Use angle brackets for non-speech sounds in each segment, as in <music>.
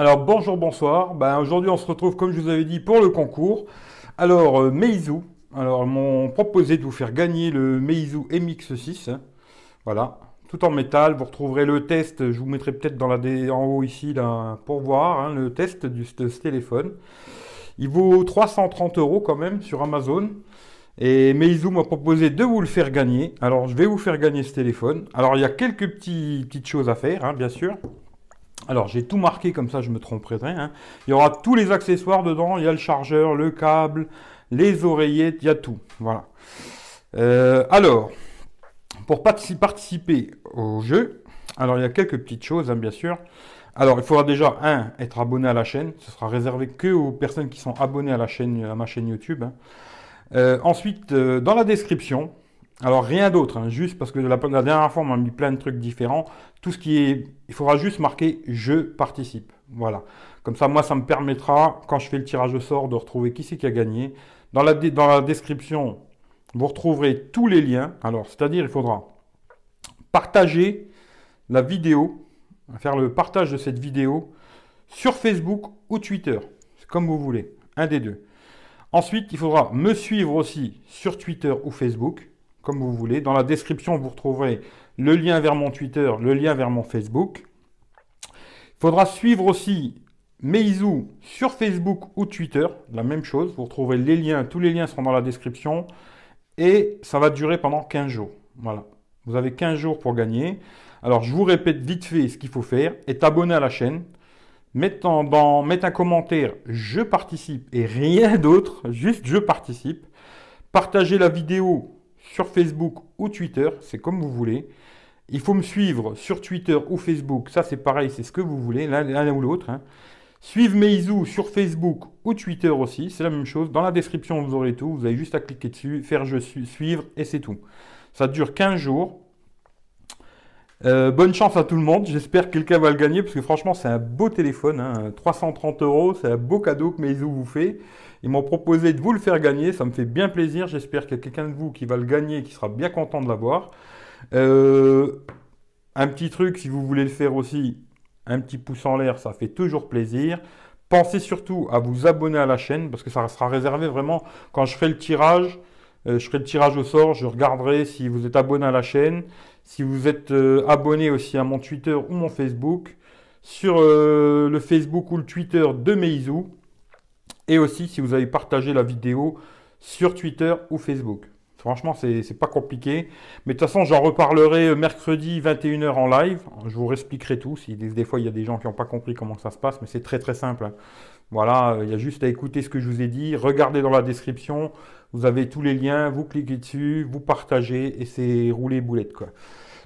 Alors bonjour, bonsoir. Ben, Aujourd'hui on se retrouve comme je vous avais dit pour le concours. Alors euh, Meizu, alors m'ont proposé de vous faire gagner le Meizu MX6. hein. Voilà, tout en métal. Vous retrouverez le test, je vous mettrai peut-être dans la en haut ici là, pour voir hein, le test de ce téléphone. Il vaut 330 euros quand même sur Amazon. Et Meizu m'a proposé de vous le faire gagner. Alors je vais vous faire gagner ce téléphone. Alors il y a quelques petites choses à faire, hein, bien sûr. Alors j'ai tout marqué comme ça, je me tromperai hein. Il y aura tous les accessoires dedans. Il y a le chargeur, le câble, les oreillettes, il y a tout. Voilà. Euh, alors, pour partici- participer au jeu, alors il y a quelques petites choses, hein, bien sûr. Alors, il faudra déjà, un, être abonné à la chaîne. Ce sera réservé que aux personnes qui sont abonnées à la chaîne, à ma chaîne YouTube. hein. Euh, ensuite, euh, dans la description, alors rien d'autre, hein, juste parce que la, la dernière fois, on m'a mis plein de trucs différents. Tout ce qui est, il faudra juste marquer je participe. Voilà. Comme ça, moi, ça me permettra, quand je fais le tirage au sort, de retrouver qui c'est qui a gagné. Dans la, dans la description, vous retrouverez tous les liens. Alors, c'est-à-dire, il faudra partager la vidéo, faire le partage de cette vidéo sur Facebook ou Twitter. Comme vous voulez, un des deux. Ensuite, il faudra me suivre aussi sur Twitter ou Facebook, comme vous voulez. Dans la description, vous retrouverez le lien vers mon Twitter, le lien vers mon Facebook. Il faudra suivre aussi Meizu sur Facebook ou Twitter, la même chose. Vous retrouverez les liens, tous les liens seront dans la description. Et ça va durer pendant 15 jours. Voilà. Vous avez 15 jours pour gagner. Alors, je vous répète vite fait ce qu'il faut faire. Être abonné à la chaîne. Mettre, mettre un commentaire je participe et rien <laughs> d'autre, juste je participe. Partagez la vidéo sur Facebook ou Twitter, c'est comme vous voulez. Il faut me suivre sur Twitter ou Facebook, ça c'est pareil, c'est ce que vous voulez, l'un ou l'autre. hein. Suivre Meizu sur Facebook ou Twitter aussi, c'est la même chose. Dans la description, vous aurez tout. Vous avez juste à cliquer dessus, faire je suivre et c'est tout. Ça dure 15 jours. Euh, bonne chance à tout le monde. J'espère que quelqu'un va le gagner parce que franchement, c'est un beau téléphone. hein. 330 euros, c'est un beau cadeau que Meizu vous fait. Ils m'ont proposé de vous le faire gagner. Ça me fait bien plaisir. J'espère qu'il y a quelqu'un de vous qui va le gagner qui sera bien content de l'avoir. Euh, un petit truc, si vous voulez le faire aussi, un petit pouce en l'air, ça fait toujours plaisir. Pensez surtout à vous abonner à la chaîne parce que ça sera réservé vraiment quand je ferai le tirage. euh, je ferai le tirage au sort, je regarderai si vous êtes abonné à la chaîne, si vous êtes euh, abonné aussi à mon Twitter ou mon Facebook, sur le Facebook ou le Twitter de Meizu, et aussi si vous avez partagé la vidéo sur Twitter ou Facebook. Franchement, c'est pas compliqué. Mais de toute façon, j'en reparlerai euh, mercredi 21h en live. Je vous expliquerai tout. Si des, fois, il y a des gens qui n'ont pas compris comment ça se passe, mais c'est très très simple. Voilà, euh, il y a juste à écouter ce que je vous ai dit. Regardez dans la description. Vous avez tous les liens. Vous cliquez dessus, vous partagez et c'est rouler boulette quoi.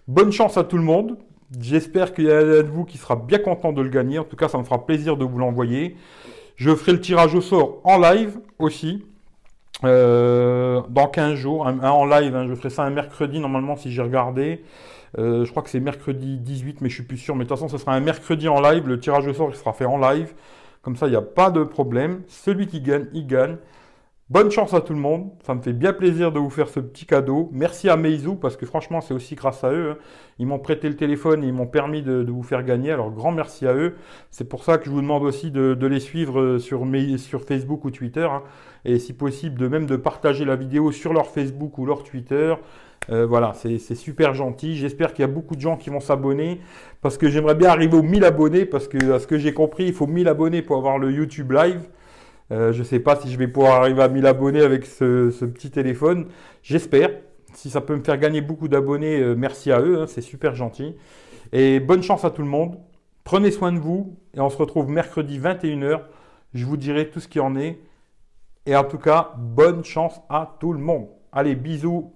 Bonne chance à tout le monde. J'espère qu'il y en a de vous qui sera bien content de le gagner. En tout cas, ça me fera plaisir de vous l'envoyer. Je ferai le tirage au sort en live aussi. Euh, dans 15 jours, en live, hein, je ferai ça un mercredi normalement si j'ai regardé. Euh, je crois que c'est mercredi 18, mais je suis plus sûr. Mais de toute façon, ce sera un mercredi en live. Le tirage au sort sera fait en live. Comme ça, il n'y a pas de problème. Celui qui gagne, il gagne. Bonne chance à tout le monde. Ça me fait bien plaisir de vous faire ce petit cadeau. Merci à Meizu parce que franchement, c'est aussi grâce à eux. hein. Ils m'ont prêté le téléphone et ils m'ont permis de, vous faire gagner. Alors, grand merci à eux. C'est pour ça que je vous demande aussi de, les suivre euh, sur, Facebook ou Twitter. hein. Et si possible, de même de partager la vidéo sur leur Facebook ou leur Twitter. Euh, voilà, c'est super gentil. J'espère qu'il y a beaucoup de gens qui vont s'abonner parce que j'aimerais bien arriver aux 1000 abonnés parce que, à ce que j'ai compris, il faut 1000 abonnés pour avoir le YouTube Live. Euh, je ne sais pas si je vais pouvoir arriver à 1000 abonnés avec ce, petit téléphone. J'espère. Si ça peut me faire gagner beaucoup d'abonnés, euh, merci à eux. hein, c'est super gentil. Et bonne chance à tout le monde. Prenez soin de vous et on se retrouve mercredi 21h. Je vous dirai tout ce qui en est. Et en tout cas, bonne chance à tout le monde. Allez, bisous